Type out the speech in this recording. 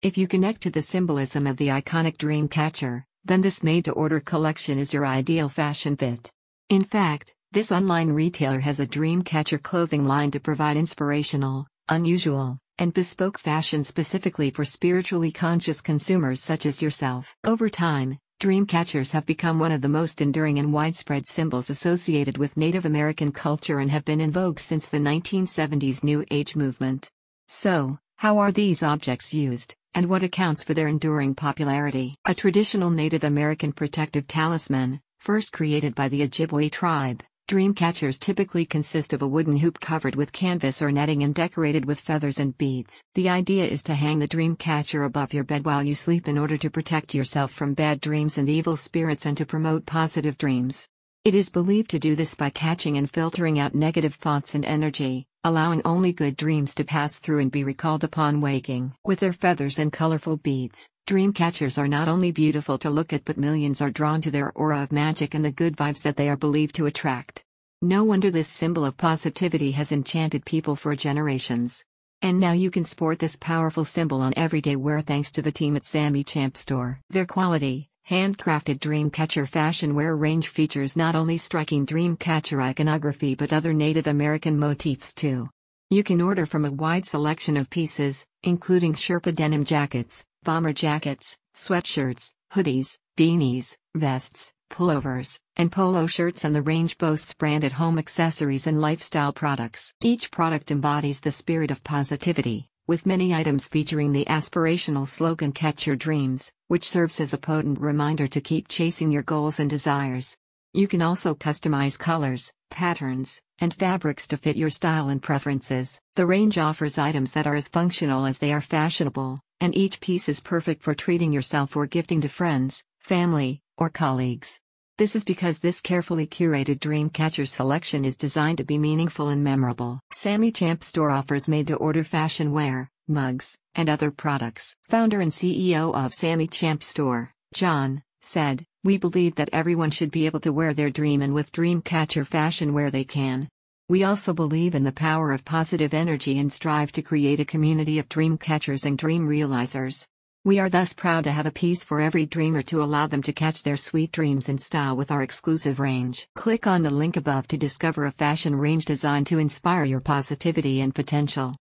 If you connect to the symbolism of the iconic dream catcher, then this made to order collection is your ideal fashion fit. In fact, this online retailer has a dream catcher clothing line to provide inspirational, unusual, and bespoke fashion specifically for spiritually conscious consumers such as yourself. Over time, dream catchers have become one of the most enduring and widespread symbols associated with Native American culture and have been in vogue since the 1970s New Age movement. So, how are these objects used, and what accounts for their enduring popularity? A traditional Native American protective talisman, first created by the Ojibwe tribe, Dream catchers typically consist of a wooden hoop covered with canvas or netting and decorated with feathers and beads. The idea is to hang the dream catcher above your bed while you sleep in order to protect yourself from bad dreams and evil spirits and to promote positive dreams. It is believed to do this by catching and filtering out negative thoughts and energy, allowing only good dreams to pass through and be recalled upon waking. With their feathers and colorful beads, dream catchers are not only beautiful to look at but millions are drawn to their aura of magic and the good vibes that they are believed to attract. No wonder this symbol of positivity has enchanted people for generations. And now you can sport this powerful symbol on everyday wear thanks to the team at Sammy Champ Store. Their quality, handcrafted Dreamcatcher fashion wear range features not only striking Dreamcatcher iconography but other Native American motifs too. You can order from a wide selection of pieces, including Sherpa denim jackets, bomber jackets, sweatshirts, hoodies, beanies, vests, pullovers, and polo shirts and the range boasts branded home accessories and lifestyle products. Each product embodies the spirit of positivity, with many items featuring the aspirational slogan Catch Your Dreams, which serves as a potent reminder to keep chasing your goals and desires. You can also customize colors, patterns, and fabrics to fit your style and preferences. The range offers items that are as functional as they are fashionable, and each piece is perfect for treating yourself or gifting to friends, family, or colleagues. This is because this carefully curated Dreamcatcher selection is designed to be meaningful and memorable. Sammy Champ Store offers made to order fashion wear, mugs, and other products. Founder and CEO of Sammy Champ Store, John, said, We believe that everyone should be able to wear their dream and with Dreamcatcher fashion where they can. We also believe in the power of positive energy and strive to create a community of dream catchers and dream realizers. We are thus proud to have a piece for every dreamer to allow them to catch their sweet dreams in style with our exclusive range. Click on the link above to discover a fashion range designed to inspire your positivity and potential.